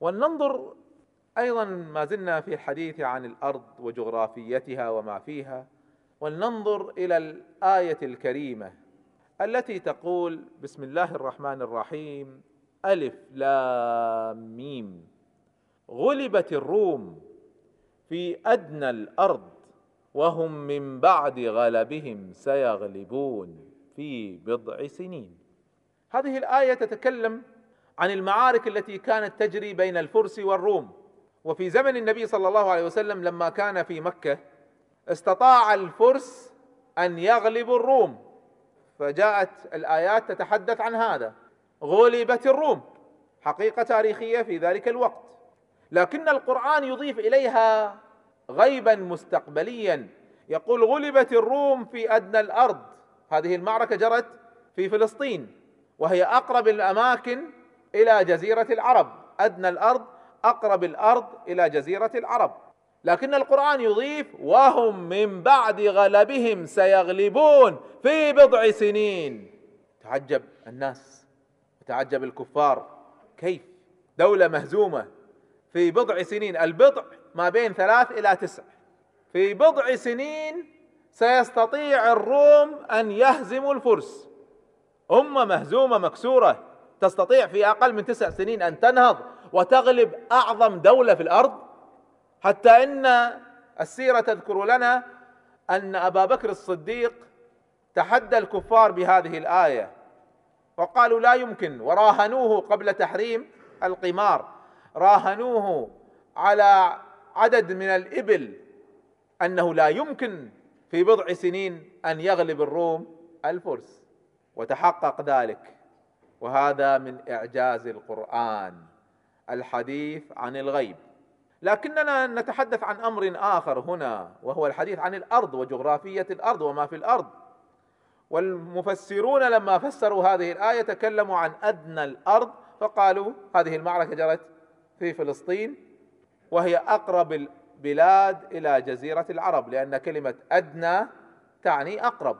ولننظر أيضا ما زلنا في الحديث عن الأرض وجغرافيتها وما فيها ولننظر إلى الآية الكريمة التي تقول بسم الله الرحمن الرحيم ألف لام ميم. غلبت الروم في أدنى الأرض وهم من بعد غلبهم سيغلبون في بضع سنين. هذه الآية تتكلم عن المعارك التي كانت تجري بين الفرس والروم. وفي زمن النبي صلى الله عليه وسلم لما كان في مكة استطاع الفرس أن يغلبوا الروم. فجاءت الآيات تتحدث عن هذا. غلبت الروم. حقيقة تاريخية في ذلك الوقت. لكن القرآن يضيف إليها غيبا مستقبليا. يقول غلبت الروم في أدنى الأرض. هذه المعركة جرت في فلسطين. وهي أقرب الأماكن إلى جزيرة العرب. أدنى الأرض أقرب الأرض إلى جزيرة العرب. لكن القرآن يضيف وهم من بعد غلبهم سيغلبون في بضع سنين. تعجب الناس تعجب الكفار. كيف؟ دولة مهزومة. في بضع سنين البضع ما بين ثلاث إلى تسع. في بضع سنين سيستطيع الروم أن يهزموا الفرس. أمة مهزومة مكسورة. تستطيع في أقل من تسع سنين أن تنهض وتغلب أعظم دولة في الأرض؟ حتى إن السيرة تذكر لنا أن أبا بكر الصديق تحدى الكفار بهذه الآية وقالوا لا يمكن وراهنوه قبل تحريم القمار راهنوه على عدد من الإبل أنه لا يمكن في بضع سنين أن يغلب الروم الفرس وتحقق ذلك. وهذا من إعجاز القرآن الحديث عن الغيب. لكننا نتحدث عن أمر آخر هنا وهو الحديث عن الأرض وجغرافية الأرض وما في الأرض. والمفسرون لما فسروا هذه الآية تكلموا عن أدنى الأرض فقالوا هذه المعركة جرت في فلسطين وهي أقرب البلاد إلى جزيرة العرب لأن كلمة أدنى تعني أقرب.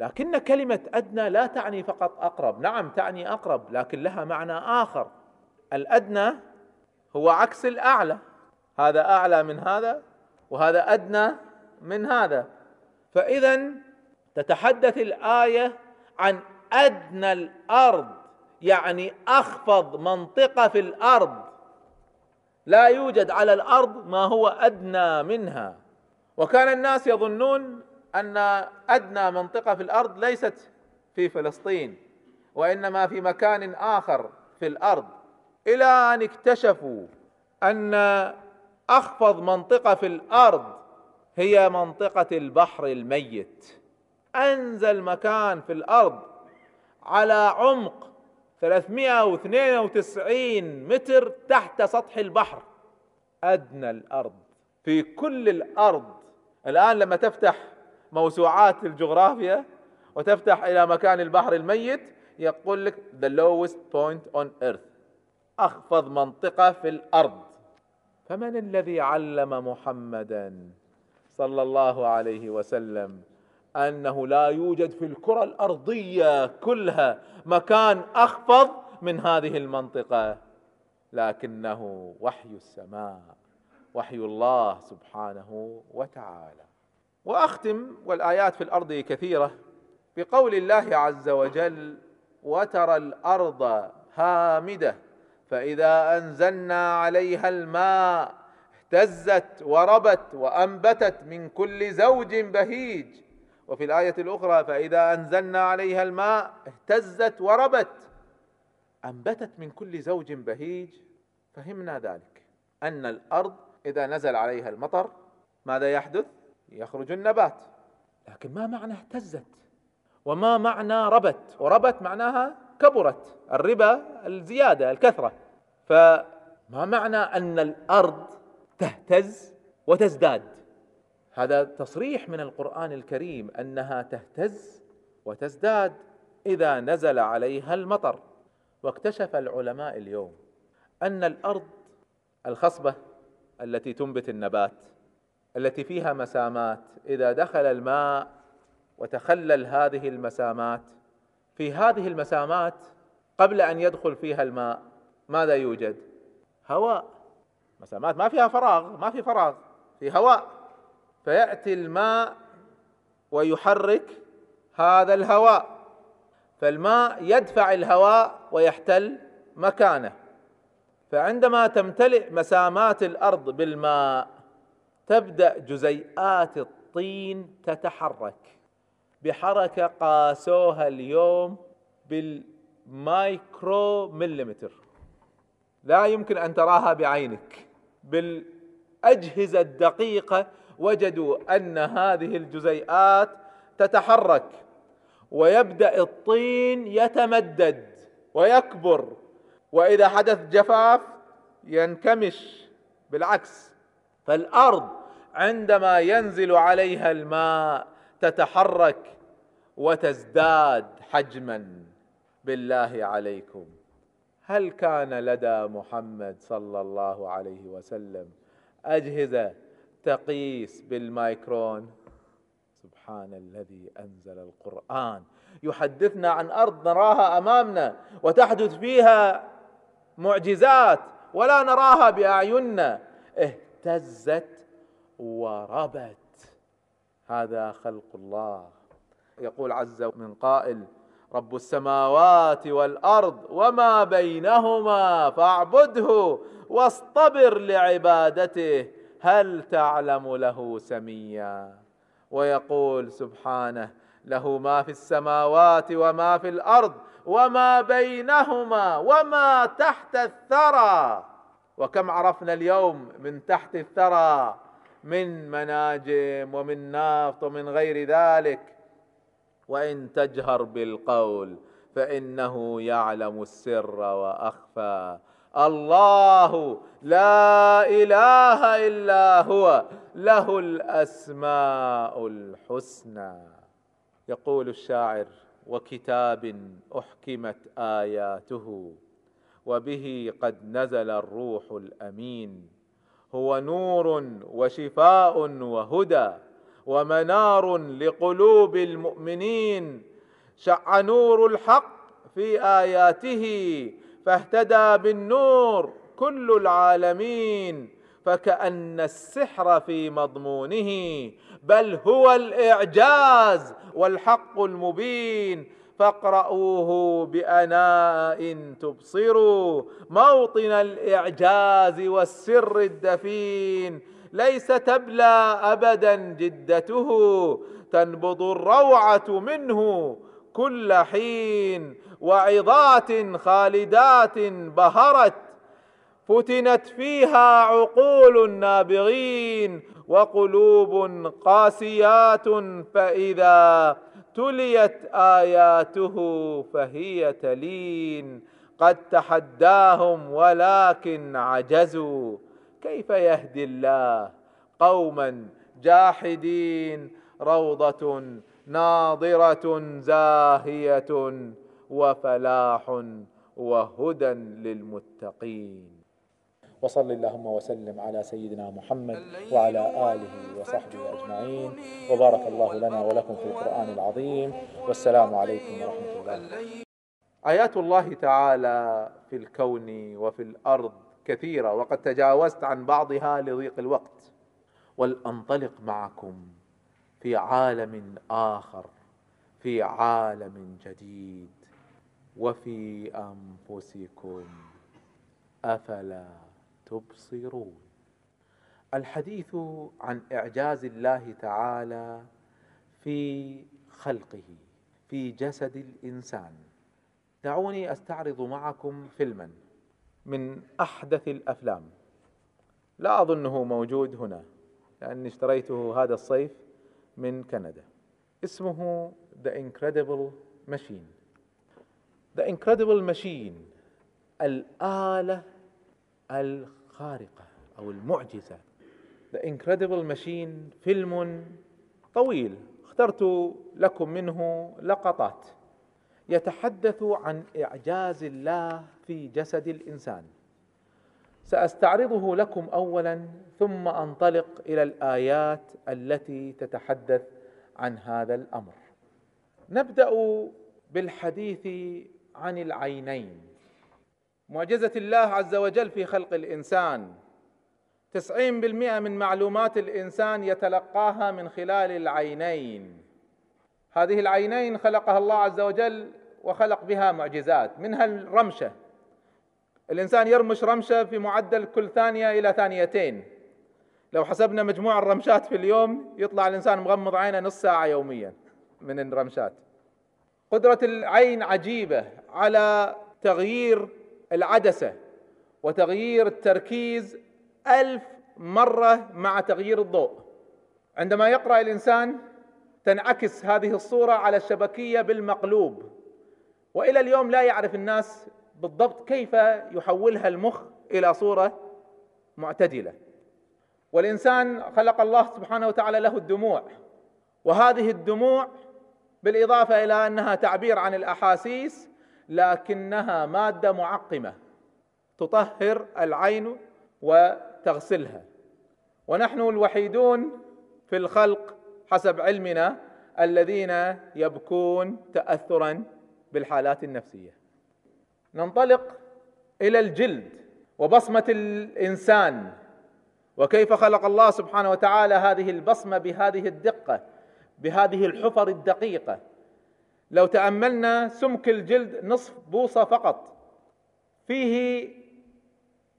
لكن كلمة أدنى لا تعني فقط أقرب. نعم تعني أقرب لكن لها معنى آخر. الأدنى هو عكس الأعلى. هذا أعلى من هذا وهذا أدنى من هذا. فاذا تتحدث الآية عن أدنى الأرض يعني أخفض منطقة في الأرض. لا يوجد على الأرض ما هو أدنى منها. وكان الناس يظنون أن أدنى منطقة في الأرض ليست في فلسطين وإنما في مكان آخر في الأرض. إلى أن اكتشفوا أن أخفض منطقة في الأرض هي منطقة البحر الميت. أنزل مكان في الأرض على عمق 392 متر تحت سطح البحر. أدنى الأرض. في كل الأرض. الآن لما تفتح موسوعات الجغرافيا وتفتح إلى مكان البحر الميت يقول لك the lowest point on earth أخفض منطقة في الأرض. فمن الذي علم محمدا صلى الله عليه وسلم أنه لا يوجد في الكرة الأرضية كلها مكان أخفض من هذه المنطقة؟ لكنه وحي السماء وحي الله سبحانه وتعالى. وأختم والآيات في الأرض كثيرة بقول الله عز وجل وترى الأرض هامدة فإذا أنزلنا عليها الماء اهتزت وربت وأنبتت من كل زوج بهيج. وفي الآية الأخرى فإذا أنزلنا عليها الماء اهتزت وربت أنبتت من كل زوج بهيج. فهمنا ذلك أن الأرض إذا نزل عليها المطر ماذا يحدث؟ يخرج النبات. لكن ما معنى اهتزت؟ وما معنى ربت؟ وربت معناها كبرت الربا الزيادة الكثرة. فما معنى أن الأرض تهتز وتزداد؟ هذا تصريح من القرآن الكريم أنها تهتز وتزداد إذا نزل عليها المطر. واكتشف العلماء اليوم أن الأرض الخصبة التي تنبت النبات التي فيها مسامات. إذا دخل الماء وتخلل هذه المسامات في هذه المسامات قبل أن يدخل فيها الماء ماذا يوجد؟ هواء. مسامات ما فيها فراغ ما في فراغ في هواء. فيأتي الماء ويحرك هذا الهواء. فالماء يدفع الهواء ويحتل مكانه. فعندما تمتلئ مسامات الأرض بالماء تبدأ جزيئات الطين تتحرك بحركة قاسوها اليوم بالمايكرو مليمتر لا يمكن أن تراها بعينك. بالأجهزة الدقيقة وجدوا أن هذه الجزيئات تتحرك. ويبدأ الطين يتمدد ويكبر. وإذا حدث جفاف ينكمش. بالعكس فالأرض عندما ينزل عليها الماء تتحرك وتزداد حجما. بالله عليكم. هل كان لدى محمد صلى الله عليه وسلم أجهزة تقيس بالمايكرون؟ سبحان الذي أنزل القرآن. يحدثنا عن أرض نراها أمامنا وتحدث فيها معجزات ولا نراها بأعيننا. اهتزت وربت. هذا خلق الله. يقول عز من قائل رب السماوات والأرض وما بينهما فاعبده واصطبر لعبادته هل تعلم له سميا؟ ويقول سبحانه له ما في السماوات وما في الأرض وما بينهما وما تحت الثرى. وكم عرفنا اليوم من تحت الثرى؟ من مناجم ومن نفط ومن غير ذلك. وإن تجهر بالقول فإنه يعلم السر وأخفى. الله لا إله إلا هو له الأسماء الحسنى. يقول الشاعر وكتاب أحكمت آياته وبه قد نزل الروح الأمين. هو نور وشفاء وهدى ومنار لقلوب المؤمنين. شع نور الحق في آياته فاهتدى بالنور كل العالمين فكأن السحر في مضمونه بل هو الإعجاز والحق المبين. فاقرؤوه بأناء تبصروا. موطن الإعجاز والسر الدفين ليس تبلى أبدا جدته. تنبض الروعة منه كل حين وعظات خالدات بهرت. فتنت فيها عقول النابغين وقلوب قاسيات فإذا تليت آياته فهي تلين. قد تحداهم ولكن عجزوا. كيف يهدي الله؟ قوما جاحدين روضة ناظرة زاهية وفلاح وهدى للمتقين. وصل اللهم وسلم على سيدنا محمد وعلى آله وصحبه أجمعين. وبارك الله لنا ولكم في القرآن العظيم. والسلام عليكم ورحمة الله. آيات الله تعالى في الكون وفي الأرض كثيرة وقد تجاوزت عن بعضها لضيق الوقت. ولأنطلق معكم في عالم آخر في عالم جديد. وفي أنفسكم أفلا تبصرون. الحديث عن إعجاز الله تعالى في خلقه في جسد الإنسان. دعوني أستعرض معكم فيلما من أحدث الأفلام. لا أظنه موجود هنا لأني اشتريته هذا الصيف من كندا. اسمه The Incredible Machine. The Incredible Machine الآلة الخارقة أو المعجزة. The Incredible Machine فيلم طويل اخترت لكم منه لقطات. يتحدث عن إعجاز الله في جسد الإنسان. سأستعرضه لكم أولا ثم أنطلق إلى الآيات التي تتحدث عن هذا الأمر. نبدأ بالحديث عن العينين. معجزة الله عز وجل في خلق الإنسان. تسعين بالمئة من معلومات الإنسان يتلقاها من خلال العينين. هذه العينين خلقها الله عز وجل وخلق بها معجزات منها الرمشة. الإنسان يرمش رمشة في معدل كل ثانية إلى ثانيتين. لو حسبنا مجموع الرمشات في اليوم يطلع الإنسان مغمض عينه نص ساعة يوميا من الرمشات. قدرة العين عجيبة على تغيير العدسة وتغيير التركيز ألف مرة مع تغيير الضوء. عندما يقرأ الإنسان تنعكس هذه الصورة على الشبكية بالمقلوب وإلى اليوم لا يعرف الناس بالضبط كيف يحولها المخ إلى صورة معتدلة. والإنسان خلق الله سبحانه وتعالى له الدموع وهذه الدموع بالإضافة إلى أنها تعبير عن الأحاسيس لكنها مادة معقمة تطهر العين وتغسلها. ونحن الوحيدون في الخلق حسب علمنا الذين يبكون تاثرا بالحالات النفسية. ننطلق إلى الجلد وبصمة الإنسان. وكيف خلق الله سبحانه وتعالى هذه البصمة بهذه الدقة بهذه الحفر الدقيقة؟ لو تأملنا سمك الجلد نصف بوصة فقط فيه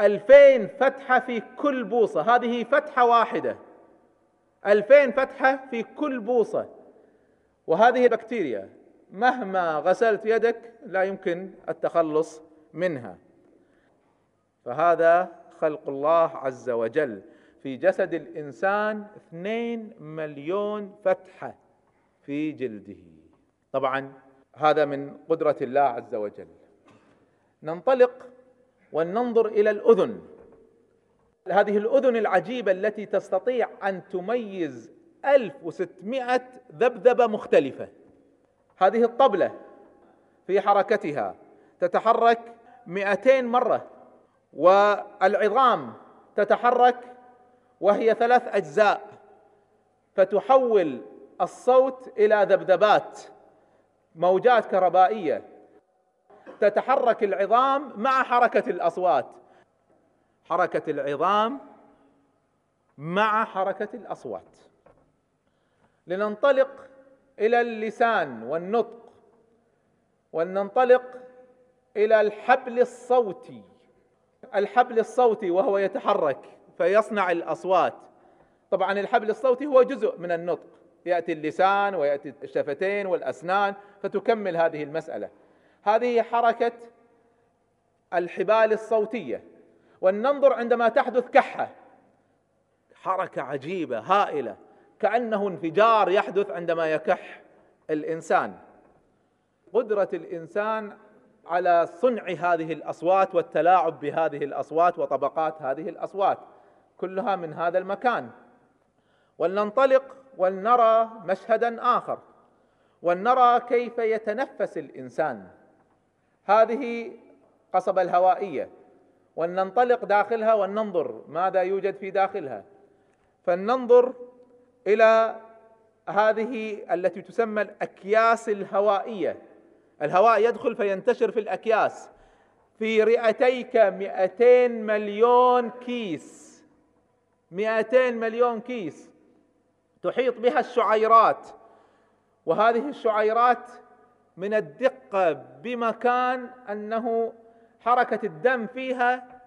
ألفين فتحة في كل بوصة هذه فتحة واحدة. ألفين فتحة في كل بوصة. وهذه بكتيريا مهما غسلت يدك لا يمكن التخلص منها. فهذا خلق الله عز وجل. في جسد الإنسان اثنين مليون فتحة في جلده. طبعا هذا من قدرة الله عز وجل. ننطلق ولننظر إلى الأذن. هذه الأذن العجيبة التي تستطيع أن تميز 1600 ذبذبة مختلفة. هذه الطبلة في حركتها تتحرك 200 مرة والعظام تتحرك وهي ثلاث أجزاء فتحول الصوت إلى ذبذبات. موجات كهربائية تتحرك العظام مع حركة الأصوات. حركة العظام مع حركة الأصوات. لننطلق إلى اللسان والنطق ولننطلق إلى الحبل الصوتي. الحبل الصوتي وهو يتحرك فيصنع الأصوات. طبعا الحبل الصوتي هو جزء من النطق. يأتي اللسان ويأتي الشفتين والأسنان فتكمل هذه المسألة. هذه حركة الحبال الصوتية ولننظر عندما تحدث كحة. حركة عجيبة هائلة كأنه انفجار يحدث عندما يكح الإنسان. قدرة الإنسان على صنع هذه الأصوات والتلاعب بهذه الأصوات وطبقات هذه الأصوات كلها من هذا المكان. ولننطلق ولنرى مشهدا آخر. ولنرى كيف يتنفس الإنسان. هذه قصبة الهوائية. ولننطلق داخلها ولننظر ماذا يوجد في داخلها. فلننظر إلى هذه التي تسمى الأكياس الهوائية. الهواء يدخل فينتشر في الأكياس. في رئتيك 200 مليون كيس. 200 مليون كيس. تحيط بها الشعيرات. وهذه الشعيرات من الدقة بمكان أنه حركة الدم فيها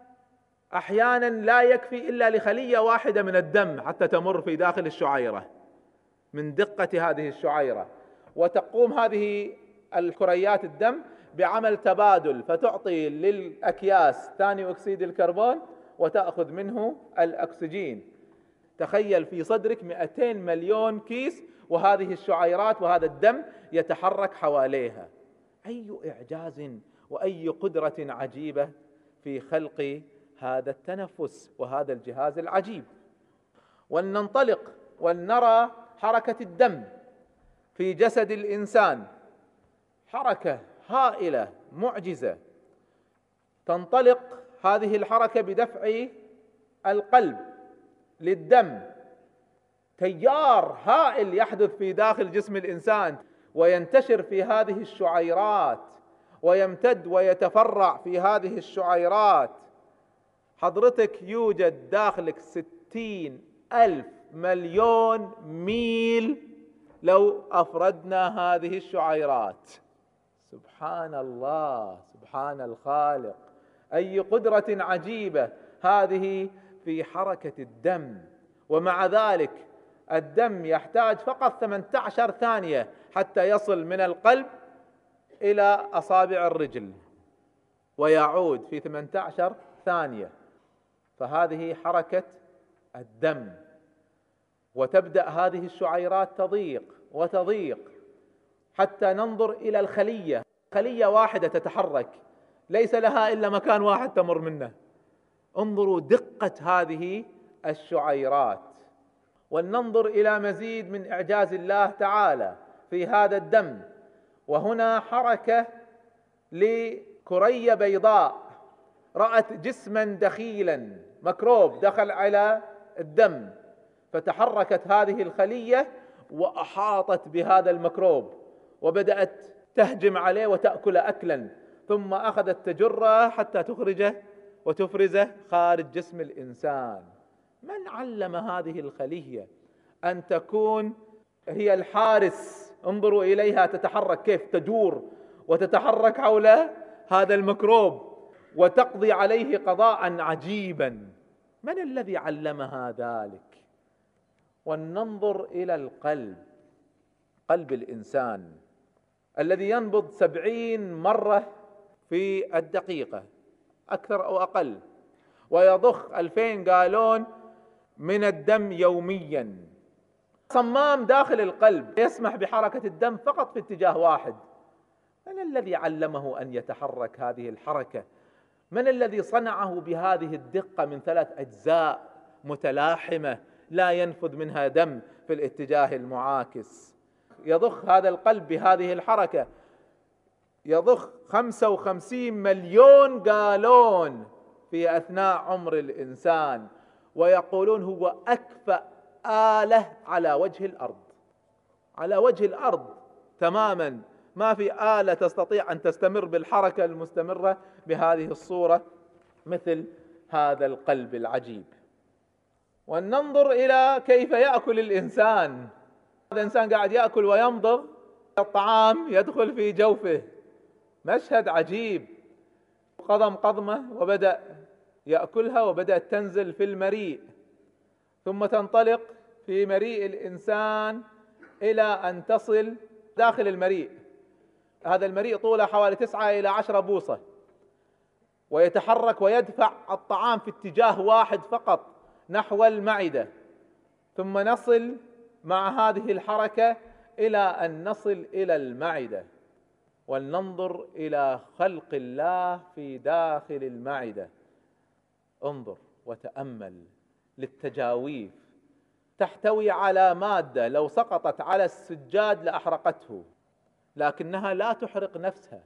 أحيانا لا يكفي إلا لخلية واحدة من الدم حتى تمر في داخل الشعيرة من دقة هذه الشعيرة. وتقوم هذه الكريات الدم بعمل تبادل فتعطي للأكياس ثاني أكسيد الكربون وتأخذ منه الأكسجين. تخيل في صدرك 200 مليون كيس وهذه الشعيرات وهذا الدم يتحرك حواليها. أي إعجاز وأي قدرة عجيبة في خلق هذا التنفس وهذا الجهاز العجيب. ولننطلق ولنرى حركة الدم في جسد الإنسان. حركة هائلة معجزة. تنطلق هذه الحركة بدفع القلب. للدم. تيار هائل يحدث في داخل جسم الإنسان وينتشر في هذه الشعيرات ويمتد ويتفرع في هذه الشعيرات. حضرتك يوجد داخلك ستين ألف مليون ميل لو أفردنا هذه الشعيرات. سبحان الله سبحان الخالق. أي قدرة عجيبة. هذه في حركة الدم ومع ذلك الدم يحتاج فقط 18 ثانية حتى يصل من القلب إلى أصابع الرجل ويعود في 18 ثانية. فهذه حركة الدم وتبدأ هذه الشعيرات تضيق وتضيق حتى ننظر إلى الخلية خلية واحدة تتحرك ليس لها إلا مكان واحد تمر منه. انظروا دقة هذه الشعيرات ولننظر إلى مزيد من إعجاز الله تعالى في هذا الدم. وهنا حركة لكرية بيضاء رأت جسما دخيلا مكروب دخل على الدم فتحركت هذه الخلية وأحاطت بهذا المكروب وبدأت تهجم عليه وتأكل أكلا ثم أخذت تجره حتى تخرجه وتفرزه خارج جسم الإنسان. من علم هذه الخلية؟ أن تكون هي الحارس. انظروا إليها تتحرك. كيف؟ تدور وتتحرك حول هذا المكروب وتقضي عليه قضاء عجيبا. من الذي علمها ذلك؟ ولننظر إلى القلب قلب الإنسان الذي ينبض سبعين مرة في الدقيقة. أكثر أو أقل. ويضخ ألفين جالون من الدم يوميا. صمام داخل القلب يسمح بحركة الدم فقط في اتجاه واحد. من الذي علمه أن يتحرك هذه الحركة؟ من الذي صنعه بهذه الدقة من ثلاث أجزاء متلاحمة لا ينفذ منها دم في الاتجاه المعاكس؟ يضخ هذا القلب بهذه الحركة. يضخ خمسة وخمسين مليون جالون في أثناء عمر الإنسان ويقولون هو أكفأ آلة على وجه الأرض. على وجه الأرض تماما. ما في آلة تستطيع أن تستمر بالحركة المستمرة بهذه الصورة مثل هذا القلب العجيب. وننظر إلى كيف يأكل الإنسان. هذا الإنسان قاعد يأكل ويمضغ الطعام يدخل في جوفه. مشهد عجيب. قضم قضمة وبدأ يأكلها وبدأت تنزل في المريء. ثم تنطلق في مريء الإنسان إلى أن تصل داخل المريء. هذا المريء طوله حوالي تسعة إلى عشرة بوصة. ويتحرك ويدفع الطعام في اتجاه واحد فقط نحو المعدة. ثم نصل مع هذه الحركة إلى أن نصل إلى المعدة. ولننظر إلى خلق الله في داخل المعدة. انظر وتأمل للتجاويف. تحتوي على مادة لو سقطت على السجاد لأحرقته لكنها لا تحرق نفسها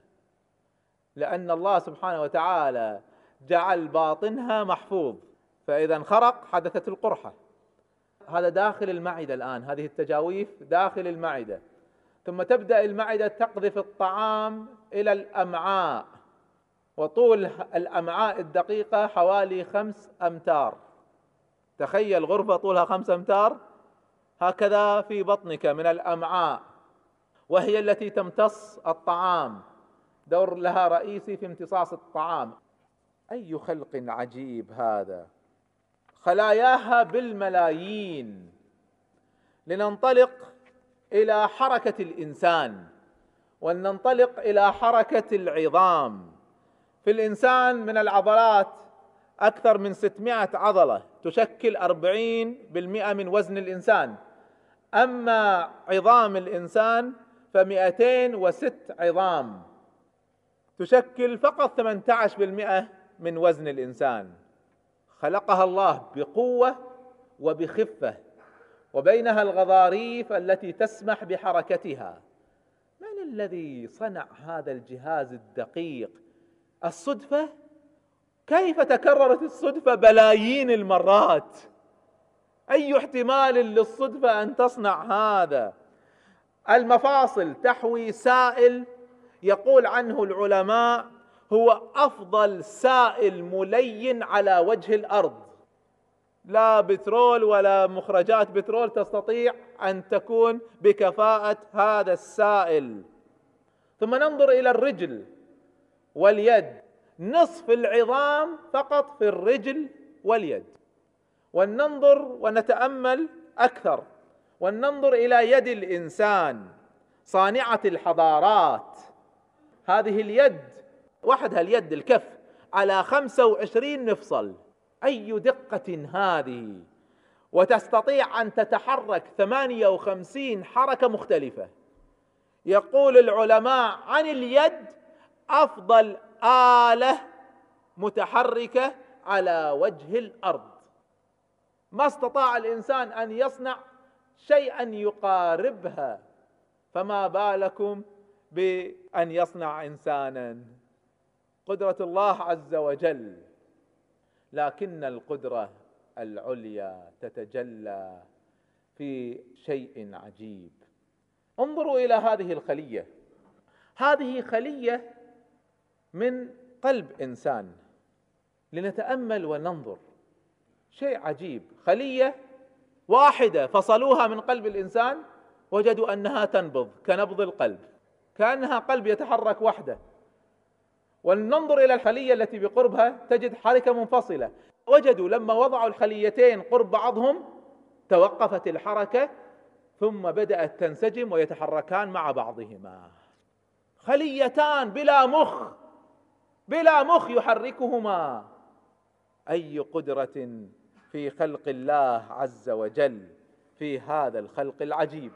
لأن الله سبحانه وتعالى جعل باطنها محفوظ. فإذا انخرق حدثت القرحة. هذا داخل المعدة الآن. هذه التجاويف داخل المعدة. ثم تبدأ المعدة تقذف الطعام إلى الأمعاء وطول الأمعاء الدقيقة حوالي خمس أمتار. تخيل غرفة طولها خمس أمتار؟ هكذا في بطنك من الأمعاء وهي التي تمتص الطعام. دور لها رئيسي في امتصاص الطعام. أي خلق عجيب هذا؟ خلاياها بالملايين. لننطلق إلى حركة الإنسان ولننطلق إلى حركة العظام. في الإنسان من العضلات أكثر من 600 عضلة تشكل 40% من وزن الإنسان. أما عظام الإنسان ف206 عظام تشكل فقط 18% من وزن الإنسان. خلقها الله بقوة وبخفة. وبينها الغضاريف التي تسمح بحركتها. من الذي صنع هذا الجهاز الدقيق؟ الصدفة؟ كيف تكررت الصدفة بلايين المرات؟ أي احتمال للصدفة أن تصنع هذا؟ المفاصل تحوي سائل يقول عنه العلماء هو أفضل سائل ملين على وجه الأرض. لا بترول ولا مخرجات بترول تستطيع أن تكون بكفاءة هذا السائل. ثم ننظر إلى الرجل واليد. نصف العظام فقط في الرجل واليد. ولننظر ونتأمل أكثر. ولننظر إلى يد الإنسان صانعة الحضارات. هذه اليد وحدها اليد الكف على خمسة وعشرين مفصل. أي دقة هذه؟ وتستطيع أن تتحرك ثمانية وخمسين حركة مختلفة. يقول العلماء عن اليد أفضل آلة متحركة على وجه الأرض. ما استطاع الإنسان أن يصنع شيئا يقاربها فما بالكم بأن يصنع إنسانا؟ قدرة الله عز وجل. لكن القدرة العليا تتجلى في شيء عجيب. انظروا إلى هذه الخلية. هذه خلية من قلب إنسان. لنتأمل وننظر. شيء عجيب. خلية واحدة. فصلوها من قلب الإنسان وجدوا أنها تنبض كنبض القلب. كأنها قلب يتحرك وحده. ولننظر إلى الخلية التي بقربها تجد حركة منفصلة. وجدوا لما وضعوا الخليتين قرب بعضهم توقفت الحركة ثم بدأت تنسجم ويتحركان مع بعضهما. خليتان بلا مخ بلا مخ يحركهما. أي قدرة في خلق الله عز وجل في هذا الخلق العجيب؟